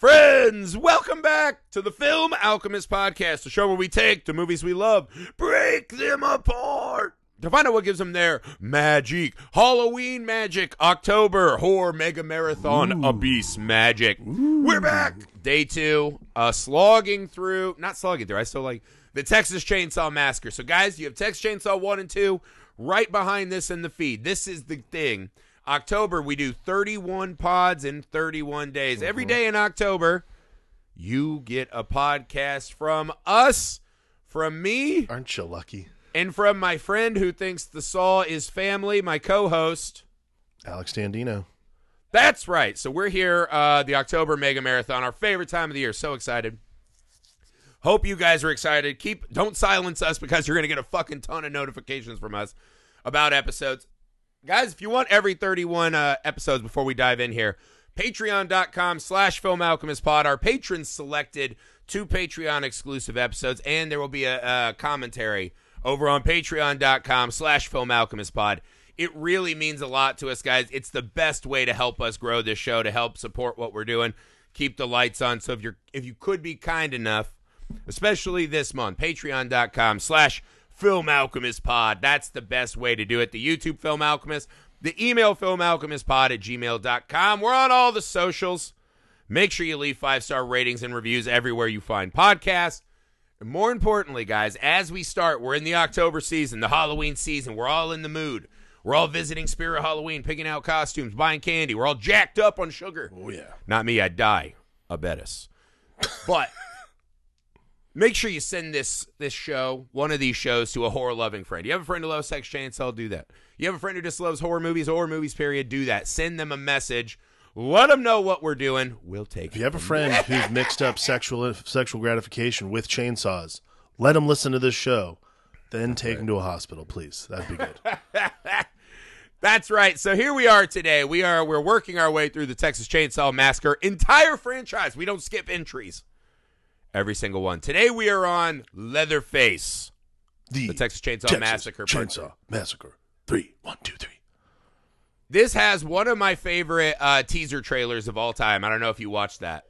Friends, welcome back to the Film Alchemist Podcast, the show where we take the movies we love, break them apart to find out what gives them their magic. Halloween magic, October horror mega marathon, Abyss magic. We're back. Day two, uh, slogging through, not slogging through, I still like the Texas Chainsaw Massacre. So, guys, you have Texas Chainsaw 1 and 2 right behind this in the feed. This is the thing. October, we do 31 pods in 31 days. Every day in October, you get a podcast from us, from me, Aren't you lucky? and from my friend who thinks the Saw is family, my co host. Alex Dandino. That's right. So we're here, uh, the October Mega Marathon, our favorite time of the year. So excited. Hope you guys are excited. Keep don't silence us because you're gonna get a fucking ton of notifications from us about episodes. Guys, if you want every 31 uh, episodes before we dive in here, patreon.com slash film alchemist pod. Our patrons selected two Patreon exclusive episodes, and there will be a, a commentary over on patreon.com slash film alchemist pod. It really means a lot to us, guys. It's the best way to help us grow this show, to help support what we're doing, keep the lights on. So if you're if you could be kind enough, especially this month, patreon.com slash film alchemist pod. That's the best way to do it. The YouTube Film Alchemist, the email film alchemist pod at gmail.com. We're on all the socials. Make sure you leave five star ratings and reviews everywhere you find podcasts. And more importantly, guys, as we start, we're in the October season, the Halloween season. We're all in the mood. We're all visiting Spirit Halloween, picking out costumes, buying candy. We're all jacked up on sugar. Oh yeah. Not me, I'd die. I bet us. But make sure you send this this show, one of these shows, to a horror loving friend. You have a friend who loves Sex Chainsaw, do that. You have a friend who just loves horror movies, horror movies, period, do that. Send them a message. Let them know what we're doing. We'll take If you have a friend who's mixed up sexual sexual gratification with chainsaws, let them listen to this show. Then take him to a hospital, please. That'd be good. That's right. So here we are today. We are we're working our way through the Texas Chainsaw Massacre entire franchise. We don't skip entries. Every single one. Today we are on Leatherface. The, The Texas Chainsaw Texas Massacre part Chainsaw Massacre. Three, one, two, three. This has one of my favorite uh, teaser trailers of all time. I don't know if you watched that,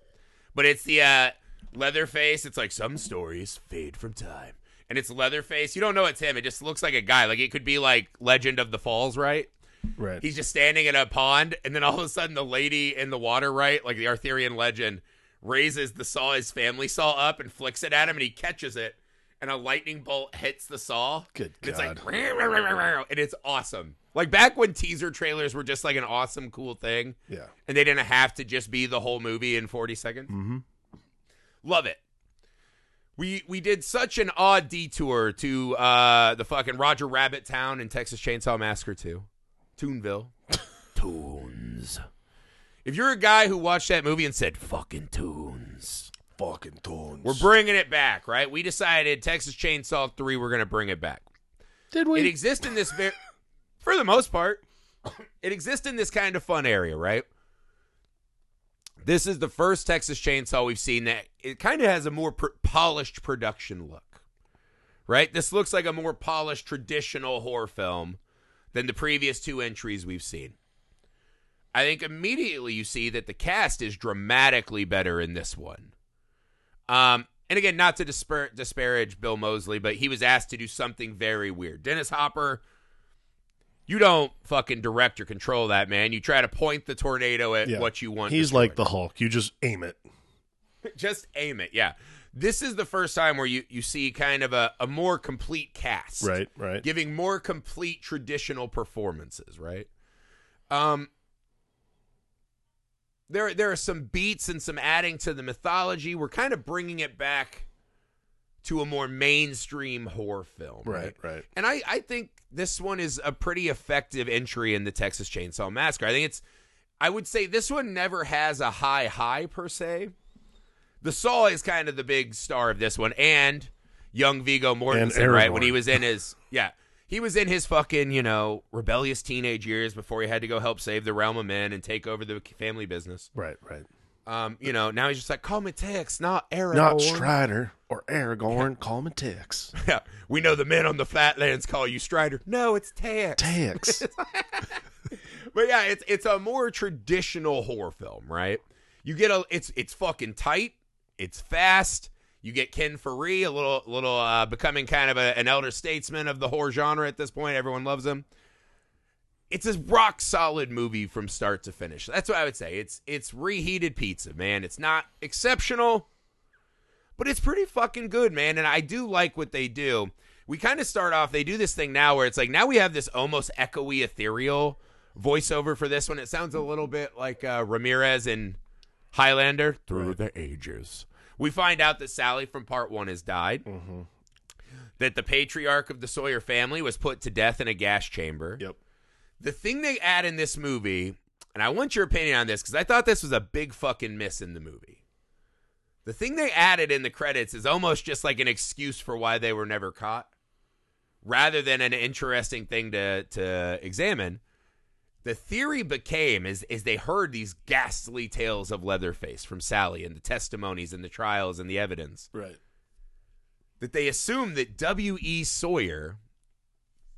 but it's the uh, Leatherface. It's like some stories fade from time, and it's Leatherface. You don't know it's him. It just looks like a guy. Like it could be like Legend of the Falls, right? Right. He's just standing in a pond, and then all of a sudden, the lady in the water, right, like the Arthurian legend, raises the saw, his family saw up, and flicks it at him, and he catches it, and a lightning bolt hits the saw. Good And It's like, God. and it's awesome. Like back when teaser trailers were just like an awesome, cool thing, yeah. and they didn't have to just be the whole movie in 40 seconds. Mm-hmm. Love it. We we did such an odd detour to uh, the fucking Roger Rabbit town in Texas Chainsaw Massacre 2. Toonville. Toons. If you're a guy who watched that movie and said, fucking Toons, Fucking thorns. we're bringing it back, right? We decided Texas Chainsaw 3, we're going to bring it back. Did we? It exists in this very, for the most part, it exists in this kind of fun area, right? This is the first Texas Chainsaw we've seen that it kind of has a more pr- polished production look, right? This looks like a more polished traditional horror film than the previous two entries we've seen. I think immediately you see that the cast is dramatically better in this one. Um, and again, not to dispar- disparage Bill Moseley, but he was asked to do something very weird. Dennis Hopper, you don't fucking direct or control that, man. You try to point the tornado at Yeah. what you want. He's like the Hulk. You just aim it. just aim it. Yeah. This is the first time where you, you see kind of a, a more complete cast. Right, right. Giving more complete traditional performances, right? Um there there are some beats and some adding to the mythology. We're kind of bringing it back to a more mainstream horror film, Right, right. and I, I think this one is a pretty effective entry in the Texas Chainsaw Massacre. I think it's, I would say this one never has a high high per se. The Saw is kind of the big star of this one, and young Viggo Mortensen, right? When he was in his, yeah, he was in his fucking, you know, rebellious teenage years before he had to go help save the realm of men and take over the family business. Right, right. Um, you know, now he's just like, call me Tex, not Aragorn. Not Strider or Aragorn. Call me Tex. Yeah, we know the men on the flatlands call you Strider. No, it's Tex. Tex. But yeah, it's it's a more traditional horror film, right? You get a it's it's fucking tight. It's fast. You get Ken Foree, a little little uh, becoming kind of a, an elder statesman of the horror genre at this point. Everyone loves him. It's a rock solid movie from start to finish. That's what I would say. It's it's reheated pizza, man. It's not exceptional, but it's pretty fucking good, man. And I do like what they do. We kind of start off. They do this thing now where it's like now we have this almost echoey, ethereal voiceover for this one. It sounds a little bit like uh, Ramirez in Highlander through the ages. We find out that Sally from part one has died. Mm-hmm. That the patriarch of the Sawyer family was put to death in a gas chamber. Yep. The thing they add in this movie, and I want your opinion on this because I thought this was a big fucking miss in the movie. The thing they added in the credits is almost just like an excuse for why they were never caught, rather than an interesting thing to to examine. The theory became is is they heard these ghastly tales of Leatherface from Sally and the testimonies and the trials and the evidence Right. that they assumed that W.E. Sawyer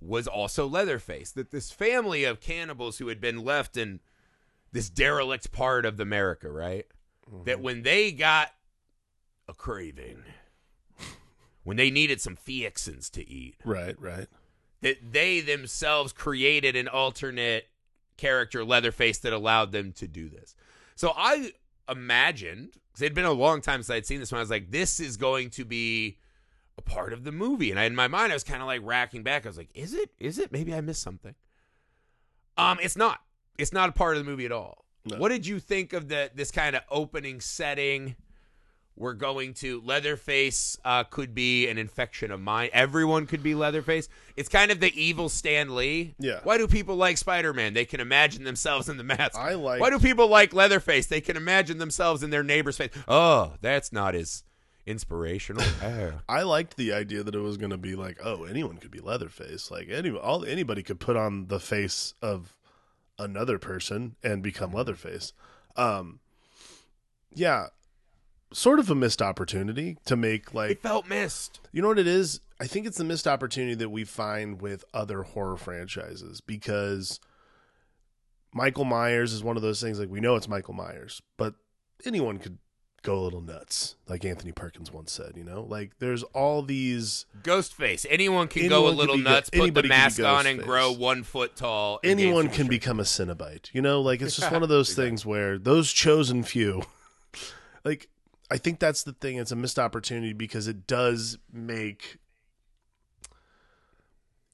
was also Leatherface, that this family of cannibals who had been left in this derelict part of America, right? Mm-hmm. That when they got a craving, when they needed some fixins to eat, Right. Right. that they themselves created an alternate character, Leatherface, that allowed them to do this. So I imagined, because it had been a long time since I'd seen this one, I was like, this is going to be a part of the movie. And I, in my mind, I was kind of like racking back. I was like, is it? Is it? Maybe I missed something. Um, It's not. It's not a part of the movie at all. No. What did you think of the this kind of opening setting? We're going to Leatherface uh, could be an infection of mine. Everyone could be Leatherface. It's kind of the evil Stan Lee. Yeah. Why do people like Spider Man? They can imagine themselves in the mask. I like- Why do people like Leatherface? They can imagine themselves in their neighbor's face. Oh, that's not as inspirational. Oh. I liked the idea that it was going to be like, oh, anyone could be Leatherface. Like any, all anybody could put on the face of another person and become Leatherface. Um, yeah, sort of a missed opportunity to make like It felt missed. You know what it is? I think it's the missed opportunity that we find with other horror franchises because Michael Myers is one of those things like we know it's Michael Myers, but anyone could go a little nuts, like Anthony Perkins once said, you know? Like there's all these Ghostface. Anyone can go a little be Go- nuts, put the anybody can be mask on, and grow one foot tall. anyone can become a Cenobite. You know, like it's just one of those things where those chosen few, like I think that's the thing. It's a missed opportunity because it does make.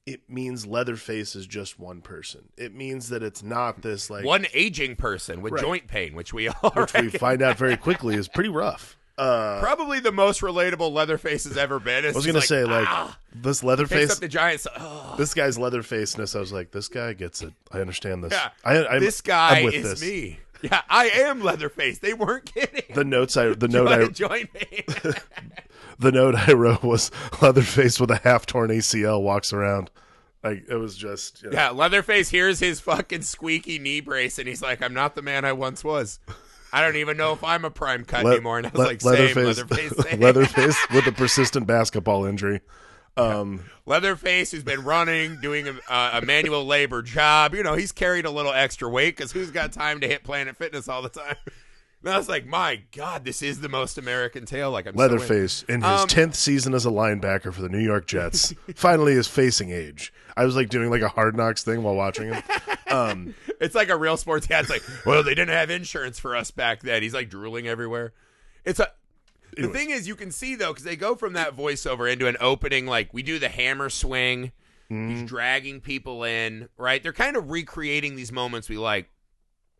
It means Leatherface is just one person. It means that it's not this like one aging person with Right. joint pain, which we all which we find out very quickly is pretty rough. Uh, Probably the most relatable Leatherface has ever been. I was gonna say like ah, this Leatherface, the giant. Oh, this guy's Leatherfaceness. I was like, this guy gets it. I understand this. yeah, I, I'm, this guy I'm with is this. me. Yeah, I am Leatherface. They weren't kidding. The notes I the note I joint pain. the note I wrote was Leatherface with a half torn ACL walks around. Like it was just you know, yeah, Leatherface hears his fucking squeaky knee brace, and he's like, "I'm not the man I once was. I don't even know if I'm a prime cut Le- anymore." And I was Le- like, "Same, Leatherface, same." Leatherface with a persistent basketball injury. Um, Leatherface, who's been running, doing a, uh, a manual labor job. You know, he's carried a little extra weight because who's got time to hit Planet Fitness all the time? And I was like, my God, this is the most American tale. Like I'm so. Leatherface in his Um, tenth season as a linebacker for the New York Jets finally is facing age. I was like doing like a hard knocks thing while watching him. Um, It's like a real sports guy. It's like, well, they didn't have insurance for us back then. He's like drooling everywhere. It's a. The thing is, you can see though, because they go from that voiceover into an opening. Like we do the hammer swing. Mm-hmm. He's dragging people in. Right? They're kind of recreating these moments we like.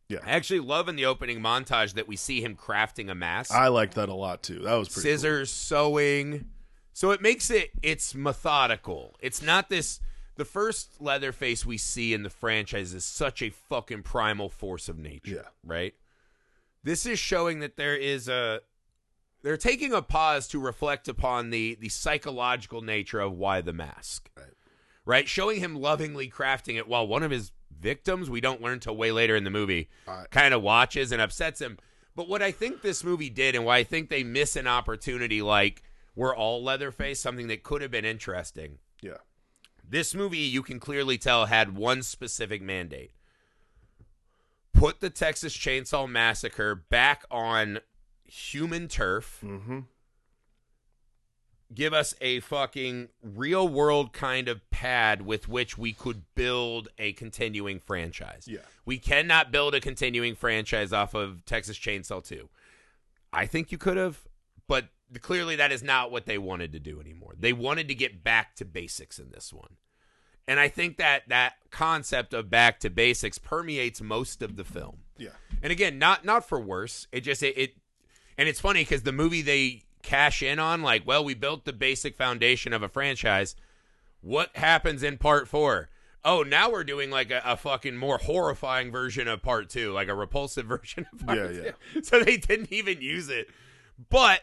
Yeah. I actually love in the opening montage that we see him crafting a mask. I liked that a lot too. That was pretty. cool. scissors, sewing. So it makes it it's methodical. It's not this the first Leatherface we see in the franchise is such a fucking primal force of nature. Yeah. Right? This is showing that there is a they're taking a pause to reflect upon the the psychological nature of why the mask. Right. Right? Showing him lovingly crafting it while one of his victims, we don't learn till way later in the movie, I- kind of watches and upsets him. But what I think this movie did, and why I think they miss an opportunity like we're all Leatherface, something that could have been interesting. Yeah. This movie, you can clearly tell, had one specific mandate put the Texas Chainsaw Massacre back on human turf. Mm-hmm. Give us a fucking real world kind of pad with which we could build a continuing franchise. Yeah. We cannot build a continuing franchise off of Texas Chainsaw 2. I think you could have, but clearly that is not what they wanted to do anymore. They wanted to get back to basics in this one. And I think that that concept of back to basics permeates most of the film. Yeah. And again, not not for worse. It just it, it and it's funny because the movie they cash in on, like, well, we built the basic foundation of a franchise. What happens in part four? Oh, now we're doing like a, a fucking more horrifying version of part two, like a repulsive version of part Yeah, two. yeah. So they didn't even use it. But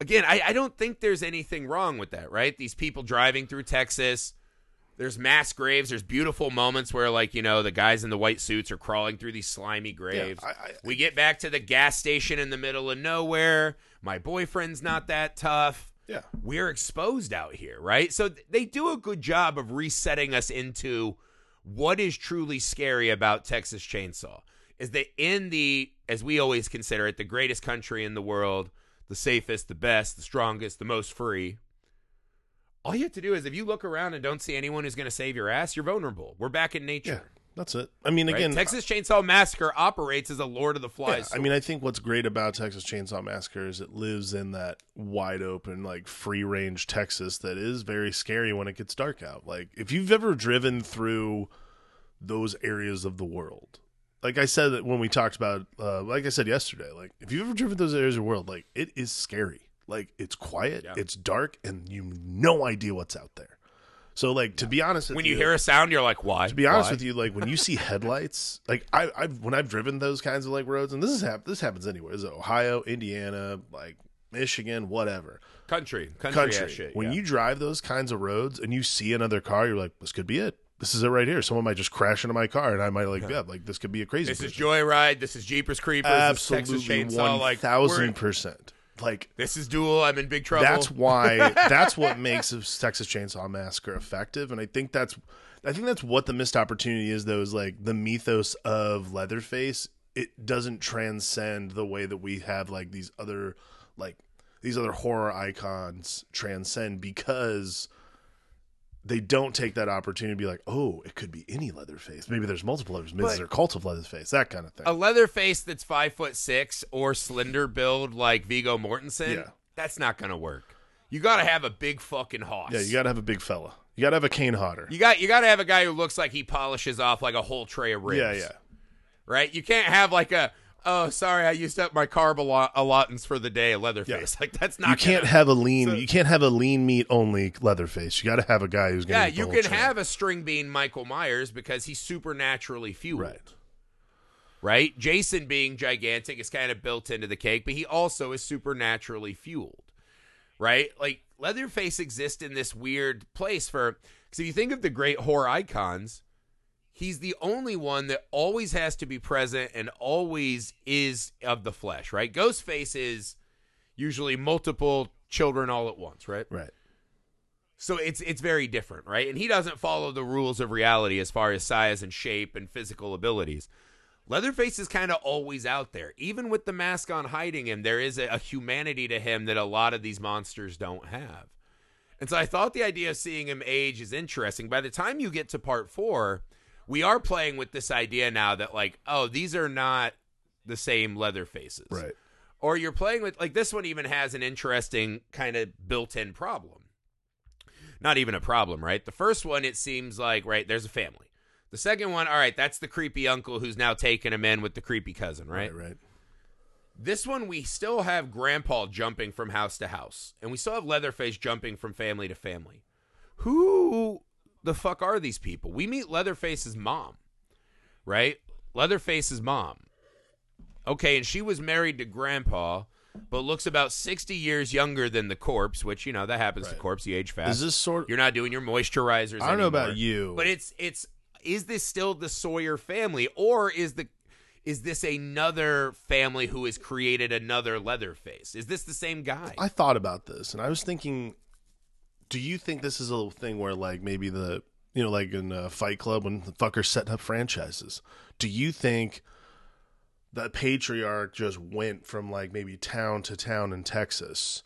again, I, I don't think there's anything wrong with that, right? These people driving through Texas, there's mass graves. There's beautiful moments where, like, you know, the guys in the white suits are crawling through these slimy graves. I- I- we get back to the gas station in the middle of nowhere. My boyfriend's not that tough. Yeah. We're exposed out here, right? So th- they do a good job of resetting us into what is truly scary about Texas Chainsaw. Is that in the, as we always consider it, the greatest country in the world, the safest, the best, the strongest, the most free, all you have to do is if you look around and don't see anyone who's going to save your ass, you're vulnerable. We're back in nature. Yeah. That's it. I mean, right? again, Texas Chainsaw Massacre operates as a Lord of the Flies. Yeah. I mean, I think what's great about Texas Chainsaw Massacre is it lives in that wide open, like free range Texas that is very scary when it gets dark out. Like, if you've ever driven through those areas of the world, like I said that when we talked about, uh, like I said yesterday, like if you've ever driven those areas of the world, like it is scary. Like it's quiet, Yeah. it's dark, and you no idea what's out there. So, like to be honest, with when you hear a sound, you're like, "Why?" to be honest Why? with you, like when you see headlights, like I, I've when I've driven those kinds of like roads, and this is hap- this happens anywhere. This is Ohio, Indiana, like Michigan, whatever country, country, country. shit. when yeah. you drive those kinds of roads and you see another car, you're like, this could be it. This is it right here. Someone might just crash into my car, and I might like, yeah, like this could be a crazy. this is. Joyride. This is Jeepers Creepers. This is absolutely one thousand percent. Like This is Duel. I'm in big trouble. that's why that's what makes a Texas Chainsaw Massacre effective, and I think that's I think that's what the missed opportunity is. Though is like the mythos of Leatherface. It doesn't transcend the way that we have like these other like these other horror icons transcend because they don't take that opportunity to be like, oh, it could be any Leatherface. Maybe there's multiple Leatherface. Maybe there's a cult of Leatherface. That kind of thing. a leather face that's five foot six or slender build like Viggo Mortensen. Yeah. That's not gonna work. You got to have a big fucking hoss. yeah, you got to have a big fella. You got to have a Kane Hodder. You got you got to have a guy who looks like he polishes off like a whole tray of ribs. Yeah, yeah. Right. You can't have like a oh sorry I used up my carb allot- allotments for the day. Leatherface. Like that's not. you can't gonna- have a lean. So- you can't have a lean meat only Leatherface. You got to have a guy who's going. Yeah, you can have a string bean Michael Myers because he's supernaturally fueled. right. right? Jason being gigantic is kind of built into the cake, but he also is supernaturally fueled, right? Like Leatherface exists in this weird place for because if you think of the great horror icons, he's the only one that always has to be present and always is of the flesh, right? Ghostface is usually multiple children all at once, right? Right. So it's it's very different, right? And he doesn't follow the rules of reality as far as size and shape and physical abilities. Leatherface is kind of always out there. Even with the mask on hiding him, there is a, a humanity to him that a lot of these monsters don't have. And so I thought the idea of seeing him age is interesting. By the time you get to part four, we are playing with this idea now that, like, oh, these are not the same Leatherfaces. Right. Or you're playing with, like, this one even has an interesting kind of built in problem not even a problem, right? The first one, it seems like, right, there's a family. The second one, all right, that's the creepy uncle who's now taking him in with the creepy cousin, right? Right. Right. This one, we still have Grandpa jumping from house to house, and we still have Leatherface jumping from family to family. Who the fuck are these people? We meet Leatherface's mom, right? Leatherface's mom. Okay, and she was married to Grandpa, but looks about 60 years younger than the corpse, which, you know, that happens to Right. corpse. You age fast. Is this sort? You're not doing your moisturizers. I don't know about you, but it's it's is this still the Sawyer family, or is the is this another family who has created another Leatherface? Is this the same guy? I thought about this, and I was thinking, do you think this is a little thing where, like, maybe the you know, like in uh, Fight Club when the fuckers setting up franchises? Do you think the patriarch just went from like maybe town to town in Texas,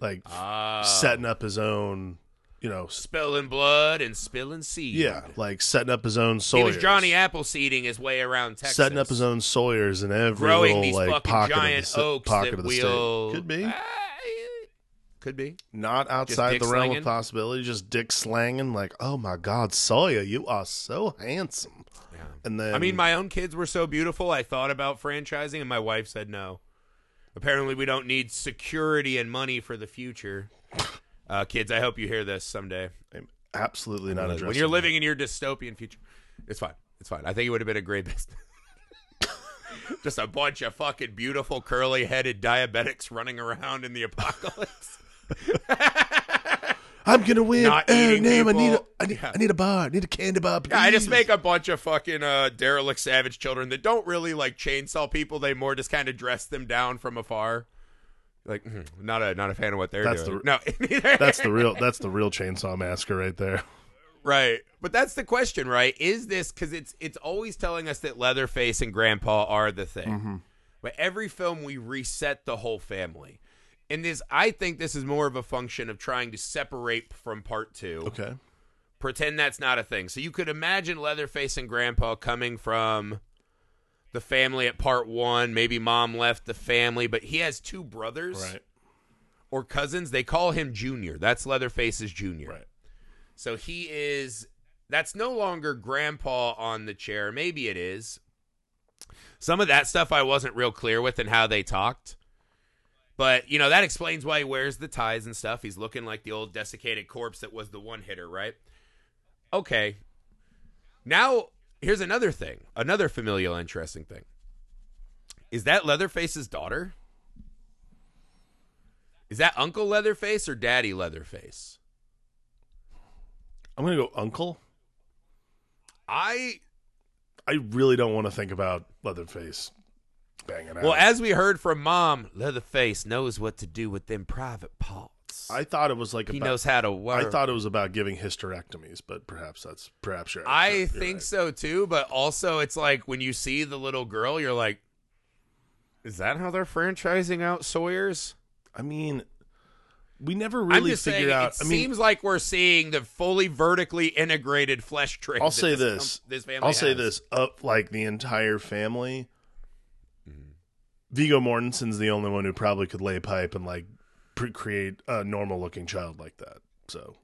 like Ah. setting up his own, you know, spilling blood and spilling seed. yeah, like setting up his own He was Johnny Appleseeding his way around Texas. setting up his own Sawyers in every growing little these like fucking pocket giant of the, oaks pocket that of the will state. Could be Ah, could be. not outside the realm of possibility. Just dick slanging, like, oh my god, Sawyer, you are so handsome. Yeah. And then I mean, my own kids were so beautiful. I thought about franchising, and my wife said no. Apparently, we don't need security and money for the future. Uh, kids, I hope you hear this someday. I'm absolutely not when you're that. living in your dystopian future, it's fine. It's fine. I think it would have been a great business. Just a bunch of fucking beautiful curly headed diabetics running around in the apocalypse. I'm gonna win. Not Oh, damn, I need a, need, Yeah. I need a bar. I need a candy bar. Please. Yeah, I just make a bunch of fucking uh, derelict savage children that don't really like chainsaw people. They more just kind of dress them down from afar. Like, mm, not a not a fan of what they're That's doing. the- no, That's the real. That's the real chainsaw massacre right there. right. But that's the question, right? Is this because it's it's always telling us that Leatherface and Grandpa are the thing. Mm-hmm. But every film we reset the whole family. And this, I think, this is more of a function of trying to separate from part two. Okay. pretend that's not a thing. So you could imagine Leatherface and Grandpa coming from the family at part one. Maybe mom left the family, but he has two brothers Right. or cousins. They call him Junior. That's Leatherface's Junior. Right. So he is. That's no longer Grandpa on the chair. Maybe it is. Some of that stuff I wasn't real clear with and how they talked. But, you know, that explains why he wears the ties and stuff. He's looking like the old desiccated corpse that was the one hitter, right? Okay. Now, here's another thing. Another familial interesting thing. Is that Leatherface's daughter? Is that Uncle Leatherface or Daddy Leatherface? I'm gonna go uncle. I I really don't want to think about Leatherface banging out. Well, as we heard from Mom, Leatherface knows what to do with them private parts. I thought it was like he about, knows how to work. I thought it was about giving hysterectomies, but perhaps that's perhaps you're. I you're think right. so too, but also it's like when you see the little girl, you're like, is that how they're franchising out Sawyer's? I mean, we never really figured saying, out. it I mean, seems like we're seeing the fully vertically integrated flesh trade. I'll say this, this. this family I'll say this. Up like the entire family. Viggo Mortensen's the only one who probably could lay pipe and like pre- create a normal looking child like that. So,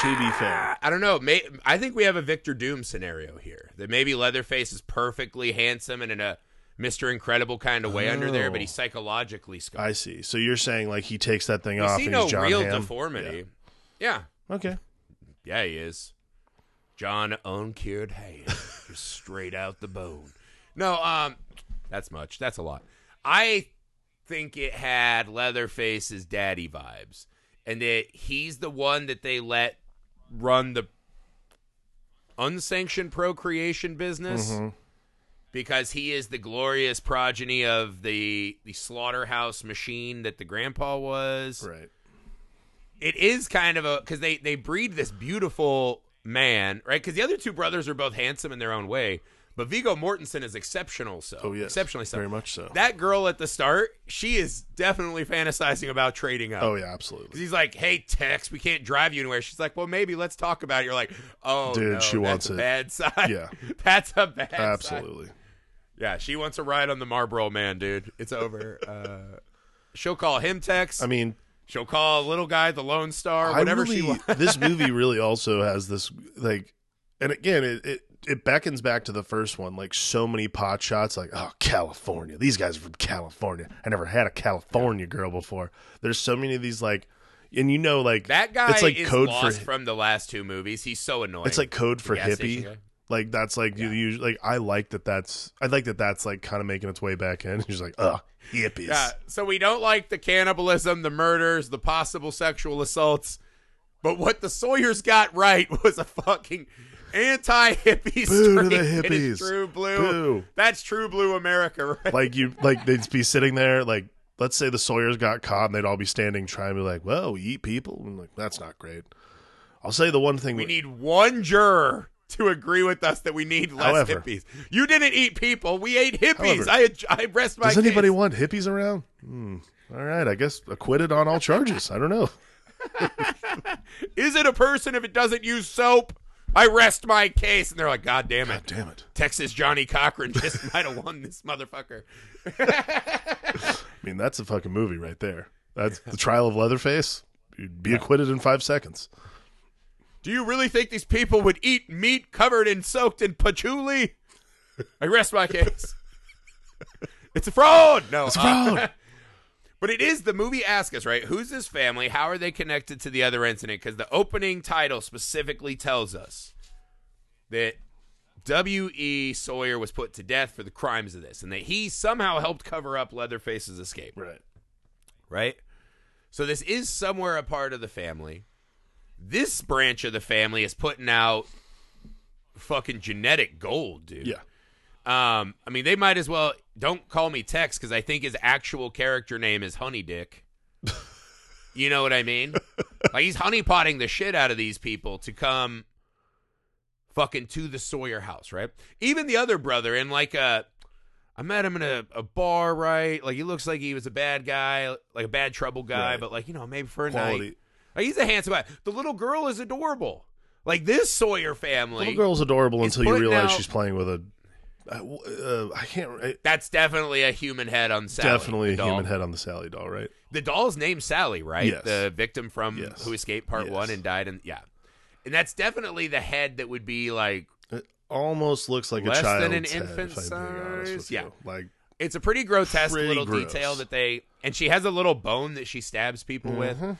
to be fair, I don't know. May, I think we have a Victor Doom scenario here. That maybe Leatherface is perfectly handsome and in a Mr. Incredible kind of way under there, but Oh. he's psychologically scarred. I see. So you're saying like he takes that thing You off see and no he's John real Hamm? deformity. Yeah. Yeah. Okay. yeah, he is. John uncured hand, just straight out the bone. No, um, that's much. That's a lot. I think it had Leatherface's daddy vibes, and that he's the one that they let run the unsanctioned procreation business Mm-hmm. because he is the glorious progeny of the the slaughterhouse machine that the grandpa was Right. it is kind of a because they they breed this beautiful man, right? Because the other two brothers are both handsome in their own way, but Viggo Mortensen is exceptional. So Oh yes. exceptionally so. Very much so. That girl at the start, she is definitely fantasizing about trading up. oh yeah, absolutely. he's like, "Hey, Tex, we can't drive you anywhere." She's like, "Well, maybe let's talk about it." You're like, "Oh, Dude, no, she that's wants a it. Bad side. Yeah. that's a bad side. Absolutely. Yeah, she wants a ride on the Marlboro Man, dude. It's over. uh, she'll call him Tex. I mean, She'll call a little guy the Lone Star, whatever really, she wants. this movie really also has this like, and again, it, it it beckons back to the first one. Like so many pot shots, like oh California, these guys are from California. I never had a California girl before. There's so many of these like, and you know like That guy It's like is code for from the last two movies. He's so annoying. it's like code for hippie. Like that's like you usually like I like that. That's I like that. That's like kind of making its way back in. He's like, ugh, hippies. yeah. So we don't like the cannibalism, the murders, the possible sexual assaults. But what the Sawyers got right was a fucking anti-hippie Boo to the hippies. True blue. Boo. That's true blue America, right? like you like they'd be sitting there like let's say the Sawyers got caught and they'd all be standing trying to be like, well, we eat people. I'm like, that's not great. I'll say the one thing we need one juror to agree with us that we need less However- hippies. You didn't eat people. We ate hippies. However- I I rest my Does anybody want hippies around? Hmm. All right, I guess acquitted on all charges. I don't know. Is it a person if it doesn't use soap? I rest my case. And they're like, God damn it. God damn it. Texas Johnnie Cochran just might have won this motherfucker. I mean, that's a fucking movie right there. That's the trial of Leatherface. You'd be acquitted in five seconds. Do you really think these people would eat meat covered and soaked in patchouli? I rest my case. it's a fraud. No, It's a fraud. But it is the movie. Ask us right. Who's this family? How are they connected to the other incident? Because the opening title specifically tells us that W. E. Sawyer was put to death for the crimes of this, and that he somehow helped cover up Leatherface's escape. Right. right? So this is somewhere a part of the family. This branch of the family is putting out fucking genetic gold, dude. Yeah. Um, I mean, they might as well don't call me Tex because I think his actual character name is Honey Dick. you know what I mean? like he's honeypotting the shit out of these people to come fucking to the Sawyer house, right? Even the other brother in like a I met him in a, a bar, right? Like he looks like he was a bad guy, like a bad trouble guy, Right. but like, you know, maybe for a Quality. night. Like he's a handsome guy. The little girl is adorable. Like this Sawyer family. Little girl's adorable until you realize out- she's playing with a. Uh, I can't. I, That's definitely a human head on Sally. definitely a doll. human head on the Sally doll, right? The doll's named Sally, right? Yes. The victim from Yes. Who Escaped Part Yes. One and died, and yeah, and that's definitely the head that would be like. It almost looks like Less a than child's an head, infant if I'm being honest size? Yeah. you. Like It's a pretty grotesque Pretty little gross. detail that they, and she has a little bone that she stabs people with. Mm-hmm.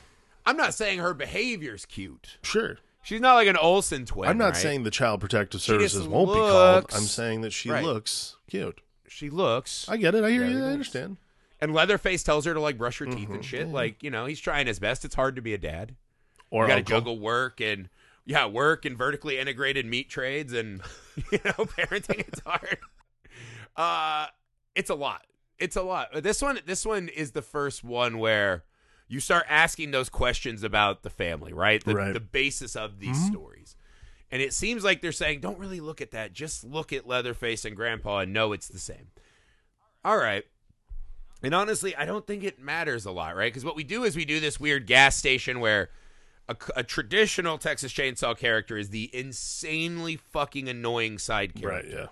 I'm not saying her behavior's cute. sure. She's not like an Olsen twin. I'm not right? saying the Child Protective Services won't be called. looks- I'm saying that she Right. looks cute. she looks. I get it. I hear you. I understand. And Leatherface tells her to like brush her teeth Mm-hmm. and shit. Like you know, he's trying his best. It's hard to be a dad. Or you got to uncle. juggle work and yeah, work and vertically integrated meat trades and you know parenting. It's hard. Uh, it's a lot. It's a lot. This one, this one is the first one where you start asking those questions about the family, right? The, Right. the basis of these mm-hmm. stories. And it seems like they're saying, don't really look at that. Just look at Leatherface and Grandpa and know it's the same. All right. And honestly, I don't think it matters a lot, right? Because what we do is we do this weird gas station where a, a traditional Texas Chainsaw character is the insanely fucking annoying side character Right. Yeah.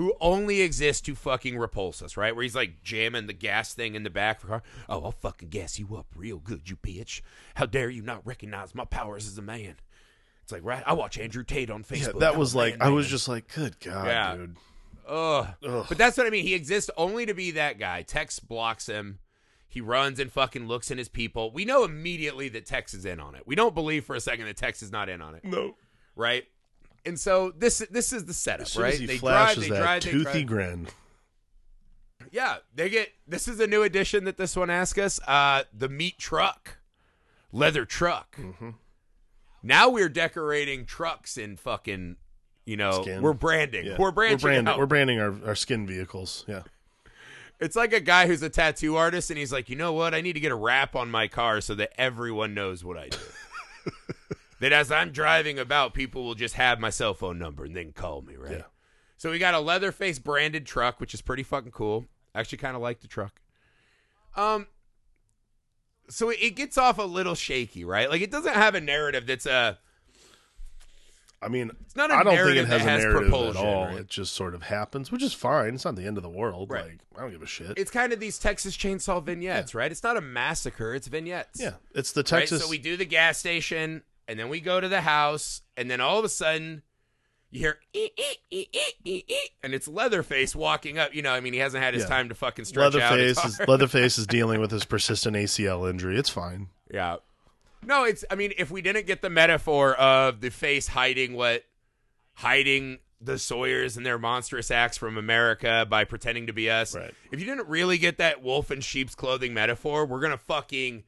Who only exists to fucking repulse us, right? Where he's like jamming the gas thing in the back of the car. Oh, I'll fucking gas you up real good, you bitch. How dare you not recognize my powers as a man? It's like, right? I watch Andrew Tate on Facebook. Yeah. That was like man, I was man. just like, good God, Yeah. dude. Ugh. Ugh. But that's what I mean. He exists only to be that guy. Tex blocks him. He runs and fucking looks in his people. We know immediately that Tex is in on it. We don't believe for a second that Tex is not in on it, No. right? And so this this is the setup, right? they drive, they that drive, they toothy drive. grin. Yeah, they get this is a new addition that this one asks us. Uh the meat truck. Leather truck. Mm-hmm. Now we're decorating trucks in fucking you know, Skin. we're branding. Yeah. We're branching We're branding, we're branding our, our skin vehicles. Yeah. It's like a guy who's a tattoo artist and he's like, you know what? I need to get a wrap on my car so that everyone knows what I do. that as I'm driving about, people will just have my cell phone number and then call me, right? Yeah. So we got a Leatherface branded truck, which is pretty fucking cool. I actually kind of like the truck. Um, so it, gets off a little shaky, right? Like it doesn't have a narrative that's a. I mean, It's not a I don't think it has that a narrative propulsion, at all. right? It just sort of happens, which is fine. It's not the end of the world. Right. Like I don't give a shit. It's kind of these Texas Chainsaw vignettes, right? It's not a massacre; it's vignettes. yeah, it's the Right? Texas. So we do the gas station, and then we go to the house, and then all of a sudden, you hear, and it's Leatherface walking up. You know, I mean, he hasn't had his Yeah. time to fucking stretch out. Leatherface is. Leatherface is dealing with his persistent ACL injury. It's fine. yeah. No, it's. I mean, if we didn't get the metaphor of the face hiding what, hiding the Sawyers and their monstrous acts from America by pretending to be us. Right. If you didn't really get that wolf in sheep's clothing metaphor, we're gonna fucking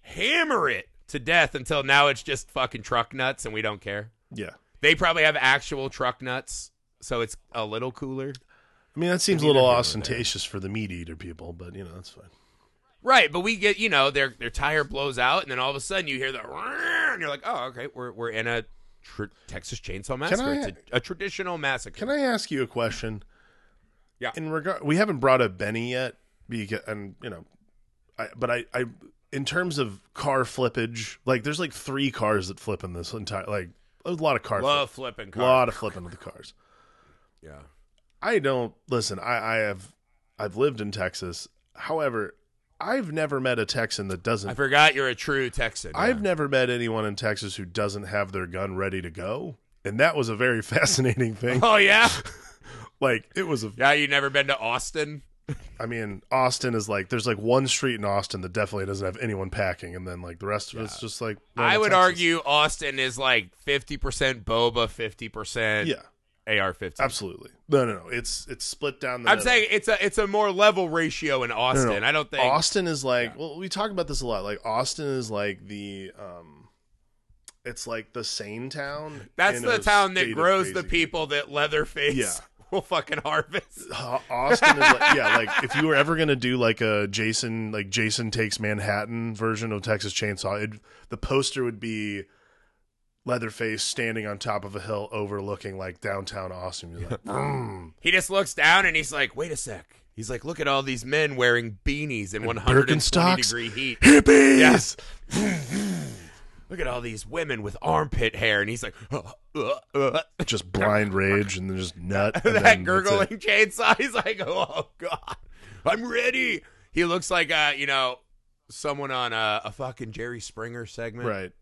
hammer it to death until now it's just fucking truck nuts and we don't care. Yeah. They probably have actual truck nuts, so it's a little cooler. I mean, that seems a little ostentatious for the meat eater people, but you know that's fine. Right, but we get you know their their tire blows out, and then all of a sudden you hear the and you're like, oh okay, we're we're in a tr- Texas Chainsaw Massacre. I- it's a, a traditional massacre. Can I ask you a question? Yeah. In regard, we haven't brought up Benny yet, because and you know, I, but I, I, in terms of car flippage, like there's like three cars that flip in this entire, like a lot of car, Love flipping flip, cars. lot of flipping of the cars. Yeah. I don't listen. I, I have, I've lived in Texas. However, I've never met a Texan that doesn't. I forgot you're a true Texan. I've yeah. never met anyone in Texas who doesn't have their gun ready to go, and that was a very fascinating thing. Oh yeah. Like it was a yeah. You never been to Austin? I mean, Austin is like there's like one street in Austin that definitely doesn't have anyone packing, and then like the rest of it's just like. I would Texas. argue Austin is like fifty percent boba, fifty percent Yeah, AR-15. absolutely. No, no, no. It's it's split down the. I'm middle. saying it's a it's a more level ratio in Austin. no, no. I don't think Austin is like. Well, we talk about this a lot. Like Austin is like the. um It's like the sane town. that's the town that grows the people that Leatherface Yeah. Will fucking harvest. Au- Austin is like yeah, like if you were ever gonna do like a Jason like Jason takes Manhattan version of Texas Chainsaw, it, the poster would be Leatherface standing on top of a hill overlooking like downtown Austin. You're like, "Mm." He just looks down and he's like, "Wait a sec." He's like, "Look at all these men wearing beanies in 120 Birkenstocks? degree heat. hippies. Look at all these women with armpit hair." And he's like. Just blind rage and then just nut. And that then that's gurgling chainsaw. He's like, "Oh god, I'm ready." He looks like uh, you know, someone on a, a fucking Jerry Springer segment. Right.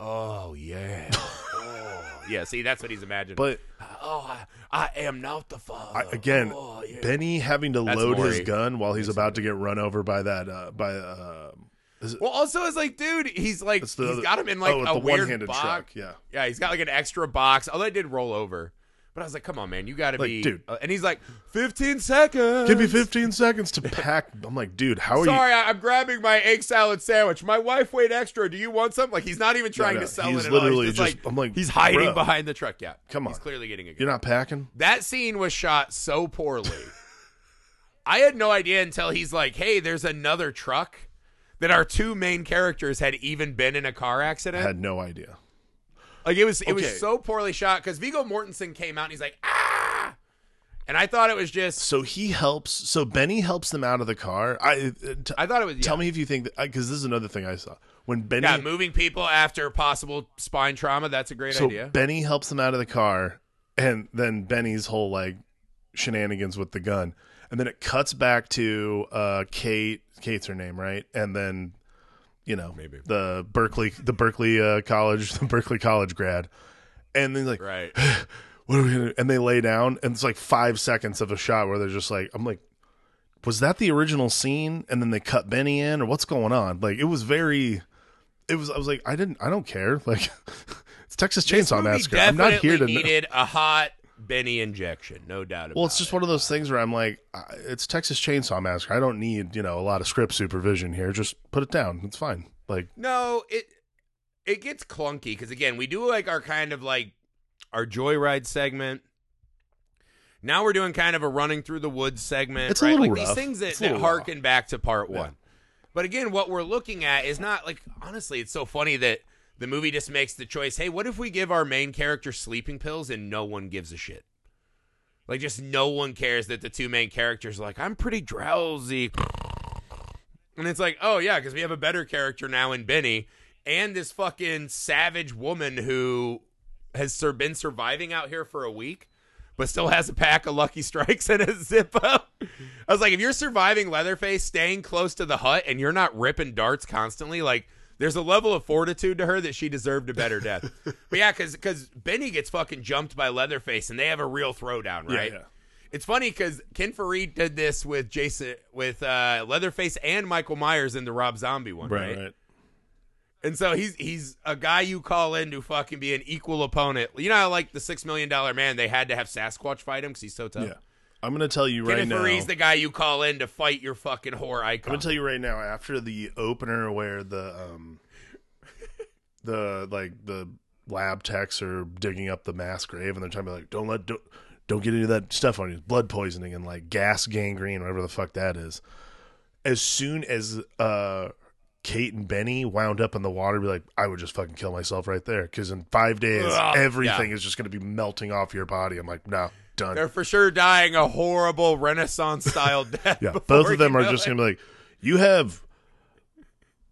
Oh yeah. oh yeah. See, that's what he's imagining. But oh, I, I am not the father. I, again, oh, yeah. Benny having to That's load his Maury. gun while he's about to get run over by that uh by uh it, Well, also, it's like, dude, he's like, he's other- got him in like oh, a weird box. truck. Yeah. Yeah, he's got like an extra box. Although I did roll over, but I was like, come on, man, you got to Like, be, dude. uh, and he's like, fifteen seconds. Give me 15 seconds to pack. I'm like, dude, how are you? Sorry, I'm grabbing my egg salad sandwich. My wife weighed extra. Do you want some? Like he's not even trying no, to sell he's it. At all. literally He's just- like, I'm like, he's hiding bro. behind the truck. Yeah, Come on, he's clearly getting a. Good You're not packing? That scene was shot so poorly. I had no idea until he's like, "Hey, there's another truck." That our two main characters had even been in a car accident. I had no idea. Like it was, it Okay. was so poorly shot because Viggo Mortensen came out and he's like, "Ah," and I thought it was just. So he helps. So Benny helps them out of the car. I uh, t- I thought it was. Yeah. tell me if you think that because this is another thing I saw when Benny. Yeah, moving people after possible spine trauma. That's a great so idea. Benny helps them out of the car, and then Benny's whole like shenanigans with the gun, and then it cuts back to uh, Kate. Kate's her name, right? And then you know Maybe. the Berkeley, the Berkeley uh, college, the Berkeley college grad, and then like right. what are we gonna do? And they lay down, and it's like five seconds of a shot where they're just like, I'm like, was that the original scene? And then they cut Benny in, or what's going on? Like, it was very, it was. I was like, I didn't, I don't care. Like, it's Texas Chainsaw Massacre. I'm not here to. definitely know. a hot Benny injection, no doubt about it. Well, it's just it. one of those things where I'm like, it's Texas Chainsaw Massacre. I don't need, you know, a lot of script supervision here. Just put it down. It's fine. Like, No, it it gets clunky because again, we do like our kind of like our joyride segment. Now we're doing kind of a running through the woods segment. It's a little like these things that, that harken back to part Yeah. one. But again, what we're looking at is not like honestly, it's so funny that the movie just makes the choice. Hey, what if we give our main character sleeping pills and no one gives a shit? Like just no one cares that the two main characters are like, I'm pretty drowsy. And it's like, oh yeah, because we have a better character now in Benny, and this fucking savage woman who has been surviving out here for a week, but still has a pack of Lucky Strikes and a Zippo. I was like, if you're surviving Leatherface, staying close to the hut, and you're not ripping darts constantly, like. There's a level of fortitude to her that she deserved a better death. but yeah, because because Benny gets fucking jumped by Leatherface, and they have a real throwdown, right? yeah. It's funny because Ken Foree did this with Jason, with uh, Leatherface and Michael Myers in the Rob Zombie one, right? right, right. And so he's he's a guy you call in to fucking be an equal opponent. You know, how, like the Six Million Dollar Man, they had to have Sasquatch fight him because he's so tough. Yeah. I'm going to tell you right Kenneth now. Foree's the guy you call in to fight your fucking horror I'm gonna tell you right now. After the opener, where the um, the like the lab techs are digging up the mass grave, and they're talking about like, don't let don't, don't get any of that stuff on you, blood poisoning and like gas gangrene, whatever the fuck that is. As soon as uh, Kate and Benny wound up in the water, be like, I would just fucking kill myself right there because in five days, Ugh, everything yeah. is just going to be melting off your body. I'm like, no, done. They're for sure dying a horrible Renaissance style death. Yeah, both of them are just it. going to be like, you have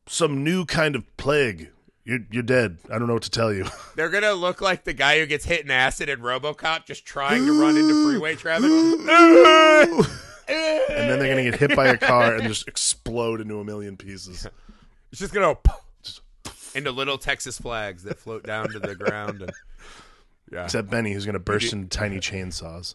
some new kind of plague. You're you're dead. I don't know what to tell you. They're gonna look like the guy who gets hit in acid in RoboCop, just trying to run into freeway traffic. and then they're going to get hit by a car and just explode into a million pieces. It's just gonna into little Texas flags that float down to the ground. And yeah, Except Benny, who's going to burst into tiny chainsaws.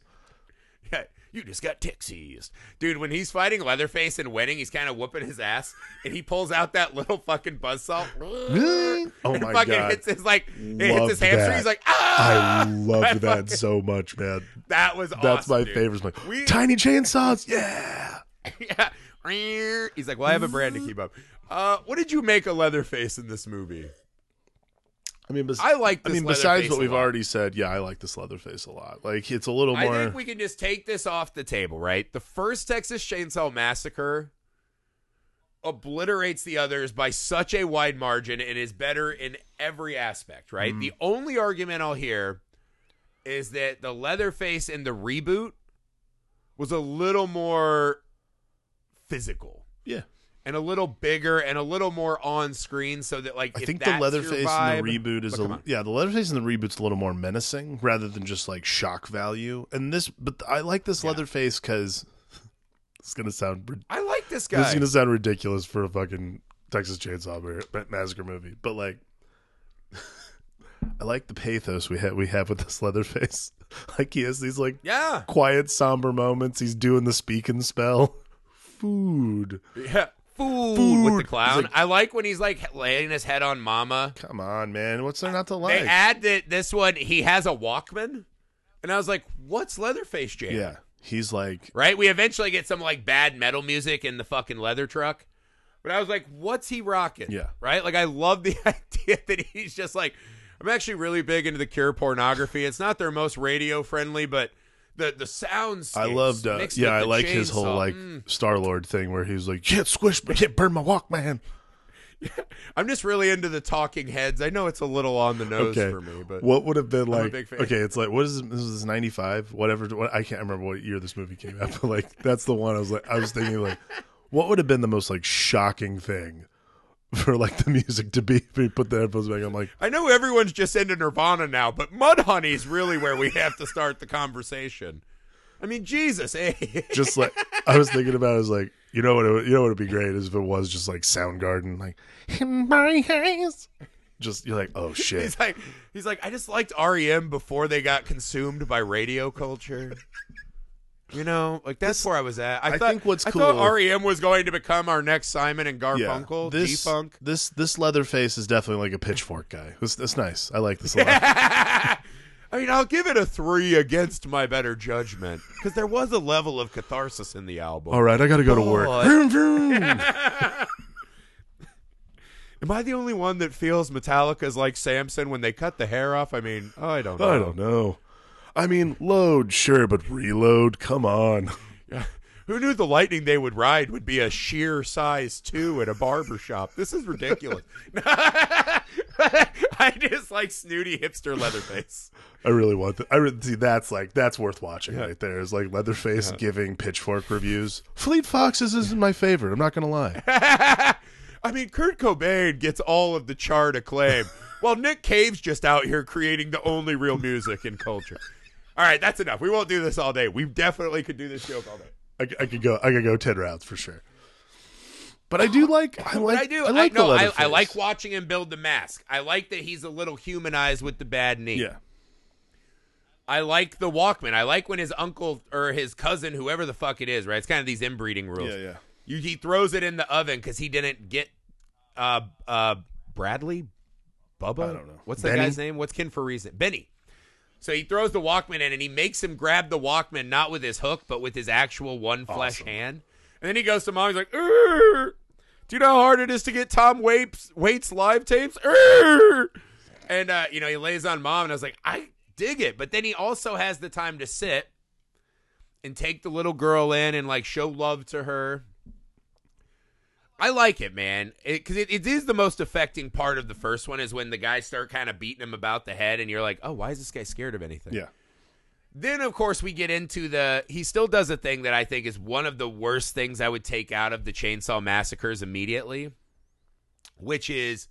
yeah, you just got Texas, dude. When he's fighting Leatherface and winning, he's kind of whooping his ass, and he pulls out that little fucking buzzsaw. Oh and my fucking god. hits his like it hits his hamstring. that. He's like, ah! I loved I that fucking- so much, man. That was awesome. That's awesome, my dude. favorite. Like, We- tiny chainsaws, yeah. yeah. He's like, well, I have a brand to keep up. Uh, what did you make of Leatherface in this movie? I mean, bes- I like. I mean, besides what we've already said, yeah, I like this Leatherface a lot. Like, it's a little more. I think we can just take this off the table, right? The first Texas Chainsaw Massacre obliterates the others by such a wide margin and is better in every aspect, right? Mm. The only argument I'll hear is that the Leatherface in the reboot was a little more physical yeah, and a little bigger and a little more on screen so that like I think the Leatherface vibe- in the reboot is a yeah. The Leatherface in the reboot's a little more menacing rather than just like shock value. And this, but I like this Yeah. Leatherface because it's gonna sound I like this guy this is gonna sound ridiculous for a fucking Texas Chainsaw Massacre movie, but like. I like the pathos we have we have with this Leatherface. Like he has these like yeah. quiet, somber moments. He's doing the speaking spell. Food. Yeah. Food, Food. with the clown. Like- I like when he's like laying his head on Mama. Come on, man. What's there not to like? They add that this one he has a Walkman, and I was like, "What's Leatherface jam?" yeah. He's like, Right. We eventually get some like bad metal music in the fucking leather truck, but I was like, "What's he rocking?" Yeah. Right. Like I love the idea that he's just like, I'm actually really big into the Cure pornography. It's not their most radio friendly, but the the sounds. I loved, uh, yeah, I like his whole like Mm. Star Lord thing where he's like, can't squish, but can't burn my Walkman. I'm just really into the talking heads. I know it's a little on the nose Okay. for me, but What would have been like? Okay, it's like what is this? This is ninety five, whatever. What, I can't remember what year this movie came out, but like that's the one I was like, I was thinking like, what would have been the most like shocking thing for like the music to be? If we put the headphones back, I'm like, I know everyone's just into Nirvana now, but Mudhoney is really where we have to start the conversation. I mean, Jesus, eh? just like I was thinking about. it, I was like, you know what? It, would- you know what would be great is if it was just like Soundgarden, like in my hands. Just you're like, oh shit. he's like, he's like, I just liked REM before they got consumed by radio culture. You know, like that's where I was at. I, I thought, think what's I cool- thought REM was going to become our next Simon and Garfunkel, G this Funk. this this Leatherface is definitely like a pitchfork guy. That's, that's nice. I like this a lot. I mean, I'll give it a three against my better judgment because there was a level of catharsis in the album. All right, I got to go to work. Vroom, vroom. Am I the only one that feels Metallica's like Samson when they cut the hair off? I mean, I don't know. I don't know. I mean, load, sure, but reload. Come on. Yeah. Who knew the lightning they would ride would be a sheer size two at a barber shop? This is ridiculous. I just like snooty hipster Leatherface. I really want that. I see that's like that's worth watching right there. Is like Leatherface giving pitchfork reviews. Fleet Foxes isn't my favorite. I'm not gonna lie. I mean, Kurt Cobain gets all of the chart acclaim, while Nick Cave's just out here creating the only real music in culture. All right, that's enough. We won't do this all day. We definitely could do this joke all day. I, I could go. I could go ten rounds for sure. But I do like. I But like. I do. I like no, the I, I like watching him build the mask. I like that he's a little humanized with the bad knee. Yeah. I like the Walkman. I like when his uncle or his cousin, whoever the fuck it is, right? It's kind of these inbreeding rules. Yeah. Yeah. You, he throws it in the oven because he didn't get uh uh Bradley Bubba. I don't know. What's the guy's name? What's Ken Foree reason? Benny. So he throws the Walkman in and he makes him grab the Walkman not with his hook but with his actual one flesh Awesome. hand. And then he goes to mom. He's like, "Urgh. "Do you know how hard it is to get Tom Waits Waits live tapes?" Urgh." And uh, you know he lays on mom, and I was like, "I dig it." But then he also has the time to sit and take the little girl in and like show love to her. I like it, man, because it, it is the most affecting part of the first one is when the guys start kind of beating him about the head, and you're like, oh, why is this guy scared of anything? Yeah. Then, of course, we get into the. He still does a thing that I think is one of the worst things I would take out of the Chainsaw Massacres immediately, which is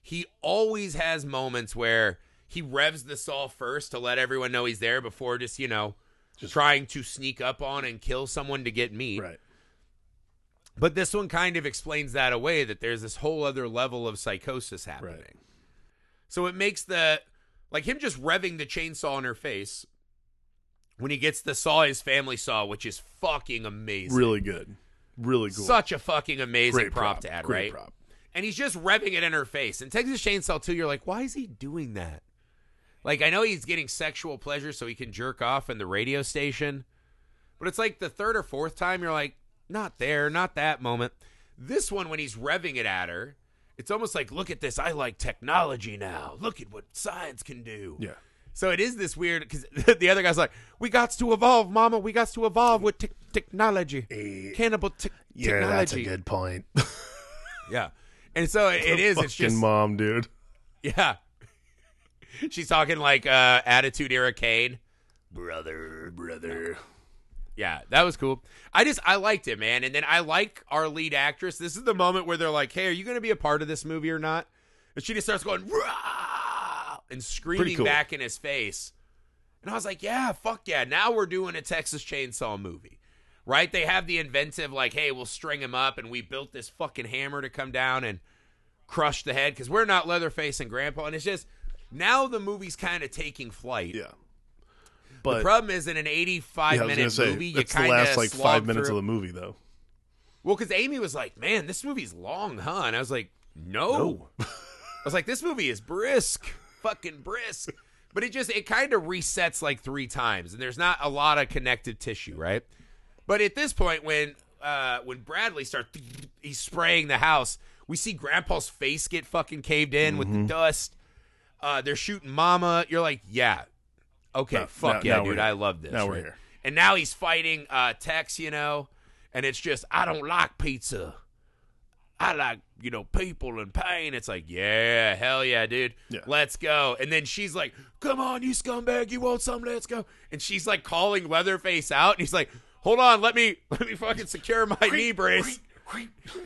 he always has moments where he revs the saw first to let everyone know he's there before just, you know, Just- trying to sneak up on and kill someone to get meat. Right. But this one kind of explains that away that there's this whole other level of psychosis happening. Right. So it makes the like him just revving the chainsaw in her face when he gets the saw his family saw, which is fucking amazing. Really good. Really cool. Such a fucking amazing Great prop, prop. to add, Great right? prop. And he's just revving it in her face. And Texas Chainsaw 2, you're like, why is he doing that? Like, I know he's getting sexual pleasure so he can jerk off in the radio station. But it's like the third or fourth time, you're like, not there, not that moment. This one, when he's revving it at her, it's almost like, look at this. I like technology now. Look at what science can do. Yeah. So it is this weird because the other guy's like, "We got to evolve, Mama. We got to evolve with te- technology, Eh, cannibal te- Yeah, technology." that's a good point. Yeah, and so it, it is. It's just mom, dude. yeah. She's talking like uh, attitude era Kane. Brother, brother. Yeah, that was cool. I just I liked it, man. And then I like our lead actress. This is the moment where they're like, "Hey, are you going to be a part of this movie or not?" And she just starts going "Rah!" and screaming cool. back in his face. And I was like, "Yeah, fuck yeah! Now we're doing a Texas Chainsaw movie." Right? They have the inventive like, "Hey, we'll string him up and we built this fucking hammer to come down and crush the head cuz we're not Leatherface and Grandpa." And it's just now the movie's kind of taking flight. Yeah. The problem is in an 85 yeah, minute say, movie, you kind of last like five minutes of the movie, though. Well, because Amy was like, "Man, this movie's long, huh?" And I was like, "No." No. I was like, "This movie is brisk, fucking brisk." But it just it kind of resets like three times, and there's not a lot of connective tissue, right? But at this point, when uh when Bradley starts, he's spraying the house. We see Grandpa's face get fucking caved in with Mm-hmm. the dust. Uh, they're shooting Mama. You're like, yeah, okay, Now- fuck now- yeah, dude. I love this. Now we're here. And now he's fighting uh, Tex, you know, and it's just I don't like pizza. I like you know people and pain. It's like yeah, hell yeah, dude, Yeah. let's go. And then she's like, "Come on, you scumbag, you want some? Let's go." And she's like calling Leatherface out, and he's like, "Hold on, let me let me fucking secure my knee brace."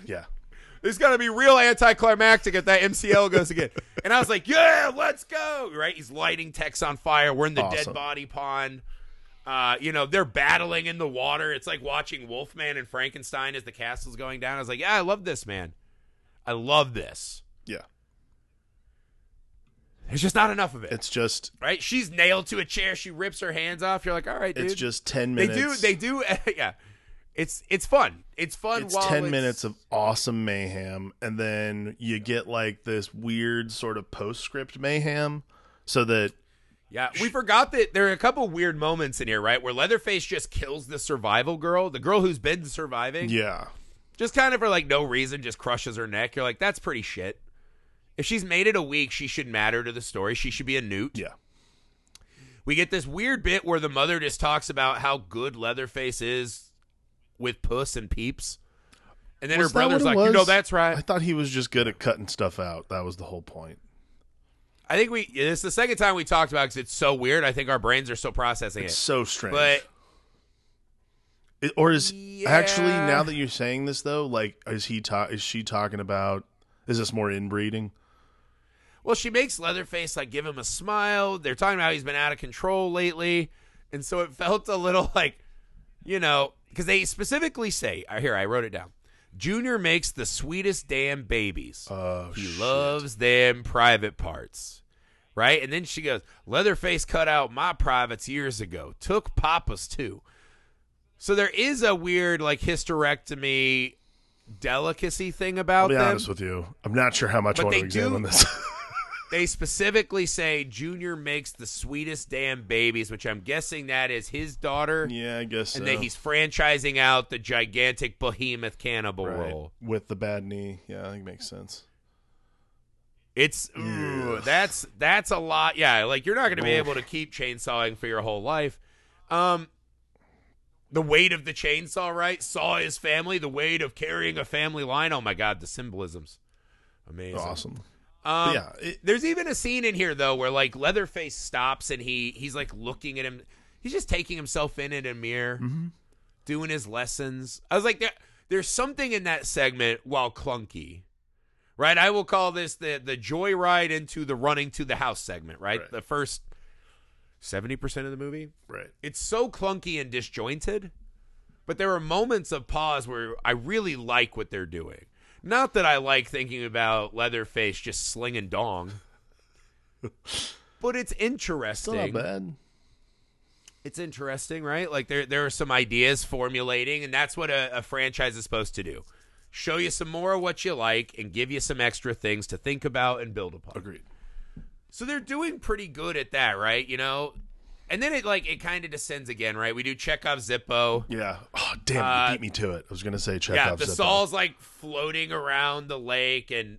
Yeah. It's gonna be real anticlimactic if that MCL goes again. And I was like, yeah, let's go. Right? He's lighting Tex on fire. We're in the dead body pond. Uh, you know, they're battling in the water. It's like watching Wolfman and Frankenstein as the castle's going down. I was like, yeah, I love this, man. I love this. Yeah. There's just not enough of it. It's just right? She's nailed to a chair. She rips her hands off. You're like, all right, dude. it's just ten minutes. they do. They do. yeah. It's it's fun. It's fun. it's 10 it's- minutes of awesome mayhem and then you get like this weird sort of postscript mayhem so that Yeah, we forgot that there are a couple weird moments in here, right? Where Leatherface just kills the survival girl, the girl who's been surviving, yeah just kind of for like no reason, just crushes her neck. You're like, that's pretty shit. If she's made it a week, she should matter to the story. She should be a newt. yeah We get this weird bit where the mother just talks about how good Leatherface is with puss and peeps. And then Was her brother's what it like, you know, that's right. i thought he was just good at cutting stuff out that was the whole point I think we, it's the second time we talked about because it's so weird. I think our brains are still processing it's it. so strange But It- or is actually now that you're saying this though like is he ta- is she talking about is this more inbreeding Well, she makes Leatherface like give him a smile. They're talking about how he's been out of control lately, and so it felt a little like, you know, because they specifically say uh, here I wrote it down. Junior makes the sweetest damn babies. oh he shit. loves them private parts, right? And then she goes, Leatherface cut out my privates years ago. Took Papa's too. So there is a weird like hysterectomy delicacy thing about i'll be them. honest with you i'm not sure how much i want to examine do- this they specifically say Junior makes the sweetest damn babies, which I'm guessing that is his daughter, yeah i guess and so. that he's franchising out the gigantic behemoth cannibal Right. role. with the bad knee yeah i think it makes sense It's ooh, that's that's a lot. Yeah, like you're not going to be able to keep chainsawing for your whole life. Um, the weight of the chainsaw, right? Saw his family, the weight of carrying a family line. Oh my god, the symbolisms. Amazing. Awesome. Um, yeah, it- there's even a scene in here though where like Leatherface stops and he he's like looking at him. He's just taking himself in in a mirror, Mm-hmm. doing his lessons. I was like, there, there's something in that segment while clunky, right? I will call this the the joyride into the running to the house segment, right? Right. The first seventy percent of the movie. Right. It's so clunky and disjointed, but there are moments of pause where I really like what they're doing. Not that I like thinking about Leatherface just slinging dong, but it's interesting. not bad. It's interesting, right? Like there there are some ideas formulating, and that's what a, a franchise is supposed to do. Show you some more of what you like and give you some extra things to think about and build upon. Agreed. So they're doing pretty good at that, right? You know, and then it like it kind of descends again, right? We do Chekhov Zippo. Yeah. Oh, damn, Uh, you beat me to it. I was gonna say check yeah, the Saul's like floating around the lake, and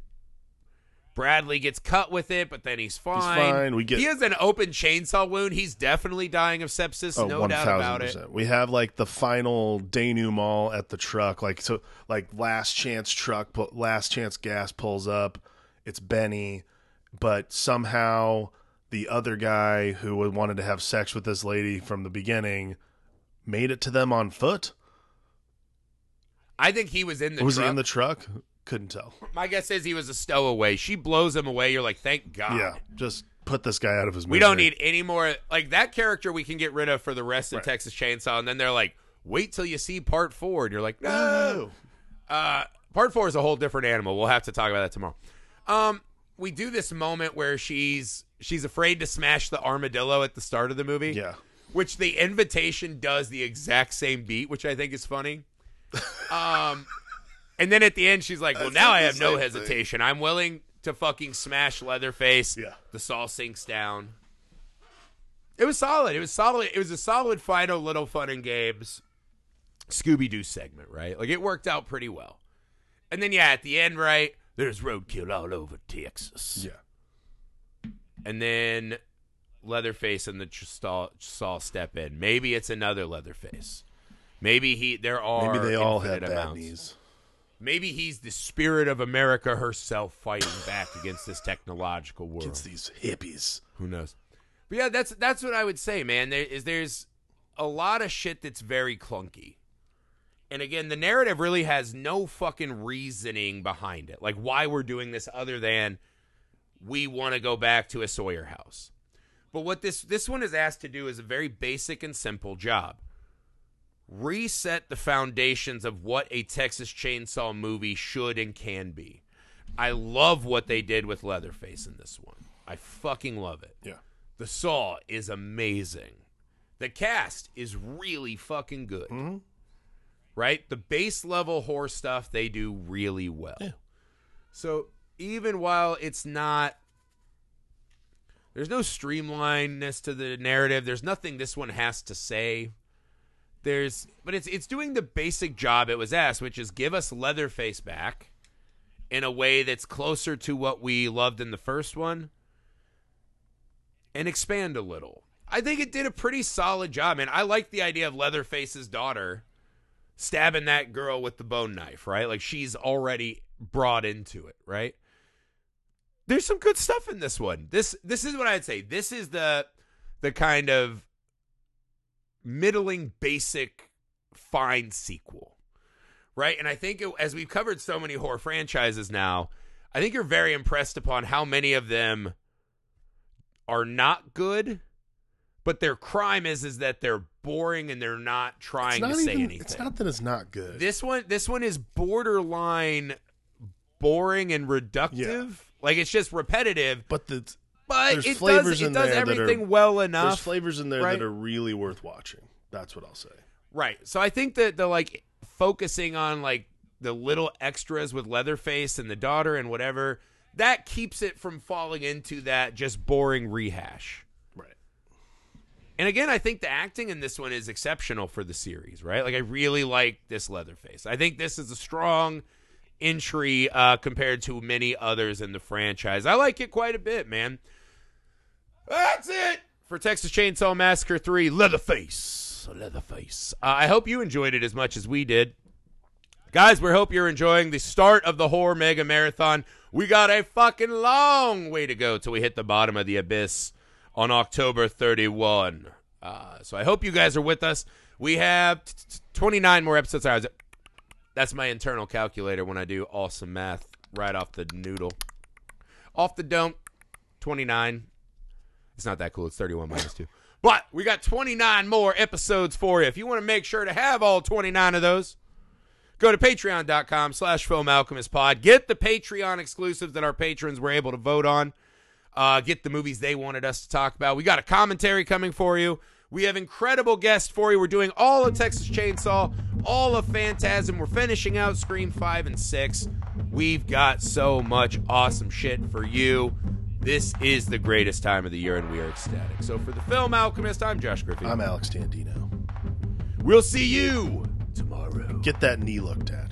Bradley gets cut with it, but then he's fine. fine. We get- he has an open chainsaw wound. He's definitely dying of sepsis, Oh, no doubt about it. 1000%. We have like the final denouement at the truck, like so, like last chance truck, last chance gas pulls up. It's Benny, but somehow the other guy who wanted to have sex with this lady from the beginning made it to them on foot. I think he was in the was truck. he in the truck? Couldn't tell. My guess is he was a stowaway. She blows him away. You're like, thank God. Yeah, just put this guy out of his. We don't need any more like that character. We can get rid of for the rest of Right. Texas Chainsaw, and then they're like, "Wait till you see part four. and you're like, "No, No. Uh, part four is a whole different animal. We'll have to talk about that tomorrow. Um, we do this moment where she's she's afraid to smash the armadillo at the start of the movie. Yeah. which the invitation does the exact same beat, which I think is funny. Um, and then at the end, she's like, "Well, That's now I have no hesitation. I'm willing to fucking smash Leatherface." Yeah. the saw sinks down. It was solid. It was solid. It was a solid final little fun and games Scooby Doo segment, right? Like it worked out pretty well. And then yeah, at the end, right? There's roadkill all over Texas. Yeah. And then Leatherface and the Saw, Saw step in. Maybe it's another Leatherface. Maybe he. There are. Maybe they all have bad amounts. knees. Maybe he's the spirit of America herself fighting back against this technological world. It's these hippies. Who knows? But yeah, that's that's what I would say, man. There is there's a lot of shit that's very clunky. And again, the narrative really has no fucking reasoning behind it. Like why we're doing this other than we want to go back to a Sawyer house. But what this this one is asked to do is a very basic and simple job. Reset the foundations of what a Texas Chainsaw movie should and can be. I love what they did with Leatherface in this one. I fucking love it. Yeah. The Saw is amazing. The cast is really fucking good. Mhm. Right? The base level horror stuff they do really well. Yeah. So even while it's not there's no streamlinedness to the narrative, there's nothing this one has to say. There's but it's it's doing the basic job it was asked, which is give us Leatherface back in a way that's closer to what we loved in the first one and expand a little. I think it did a pretty solid job, and I like the idea of Leatherface's daughter stabbing that girl with the bone knife, right? Like she's already brought into it, right? There's some good stuff in this one. This this is what I'd say. This is the the kind of middling basic fine sequel. Right? And I think it, as we've covered so many horror franchises now, I think you're very impressed upon how many of them are not good, but their crime is is that they're boring and they're not trying not to say even- anything. It's not that it's not good. This one this one is borderline boring and reductive. Like it's just repetitive, but the, but it flavors does it does there that are- everything well enough. there's flavors in there right? that are really worth watching. That's what I'll say. Right. So I think that the like focusing on like the little extras with Leatherface and the daughter and whatever, that keeps it from falling into that just boring rehash. Right. And again, I think the acting in this one is exceptional for the series, right? Like I really like this Leatherface. I think this is a strong entry uh, compared to many others in the franchise. I like it quite a bit, man. That's it for Texas Chainsaw Massacre 3 Leatherface. Leatherface. Uh, I hope you enjoyed it as much as we did. Guys, we hope you're enjoying the start of the horror mega marathon. We got a fucking long way to go till we hit the bottom of the abyss on October 31. Uh, so I hope you guys are with us. We have t- t- 29 more episodes. That's my internal calculator when I do awesome math right off the noodle. Off the dome, 29. It's not that cool. It's 31 minus 2. But we got 29 more episodes for you. If you want to make sure to have all 29 of those, go to patreon.com slash pod get the patreon exclusives that our patrons were able to vote on uh, get the movies they wanted us to talk about we got a commentary coming for you we have incredible guests for you we're doing all of texas chainsaw all of phantasm. We're finishing out scream 5 and 6 we've got so much awesome shit for you. This is the greatest time of the year and we are ecstatic. So for the film alchemist i'm josh griffin I'm Alex Tandino. we'll see you tomorrow. Get that knee looked at.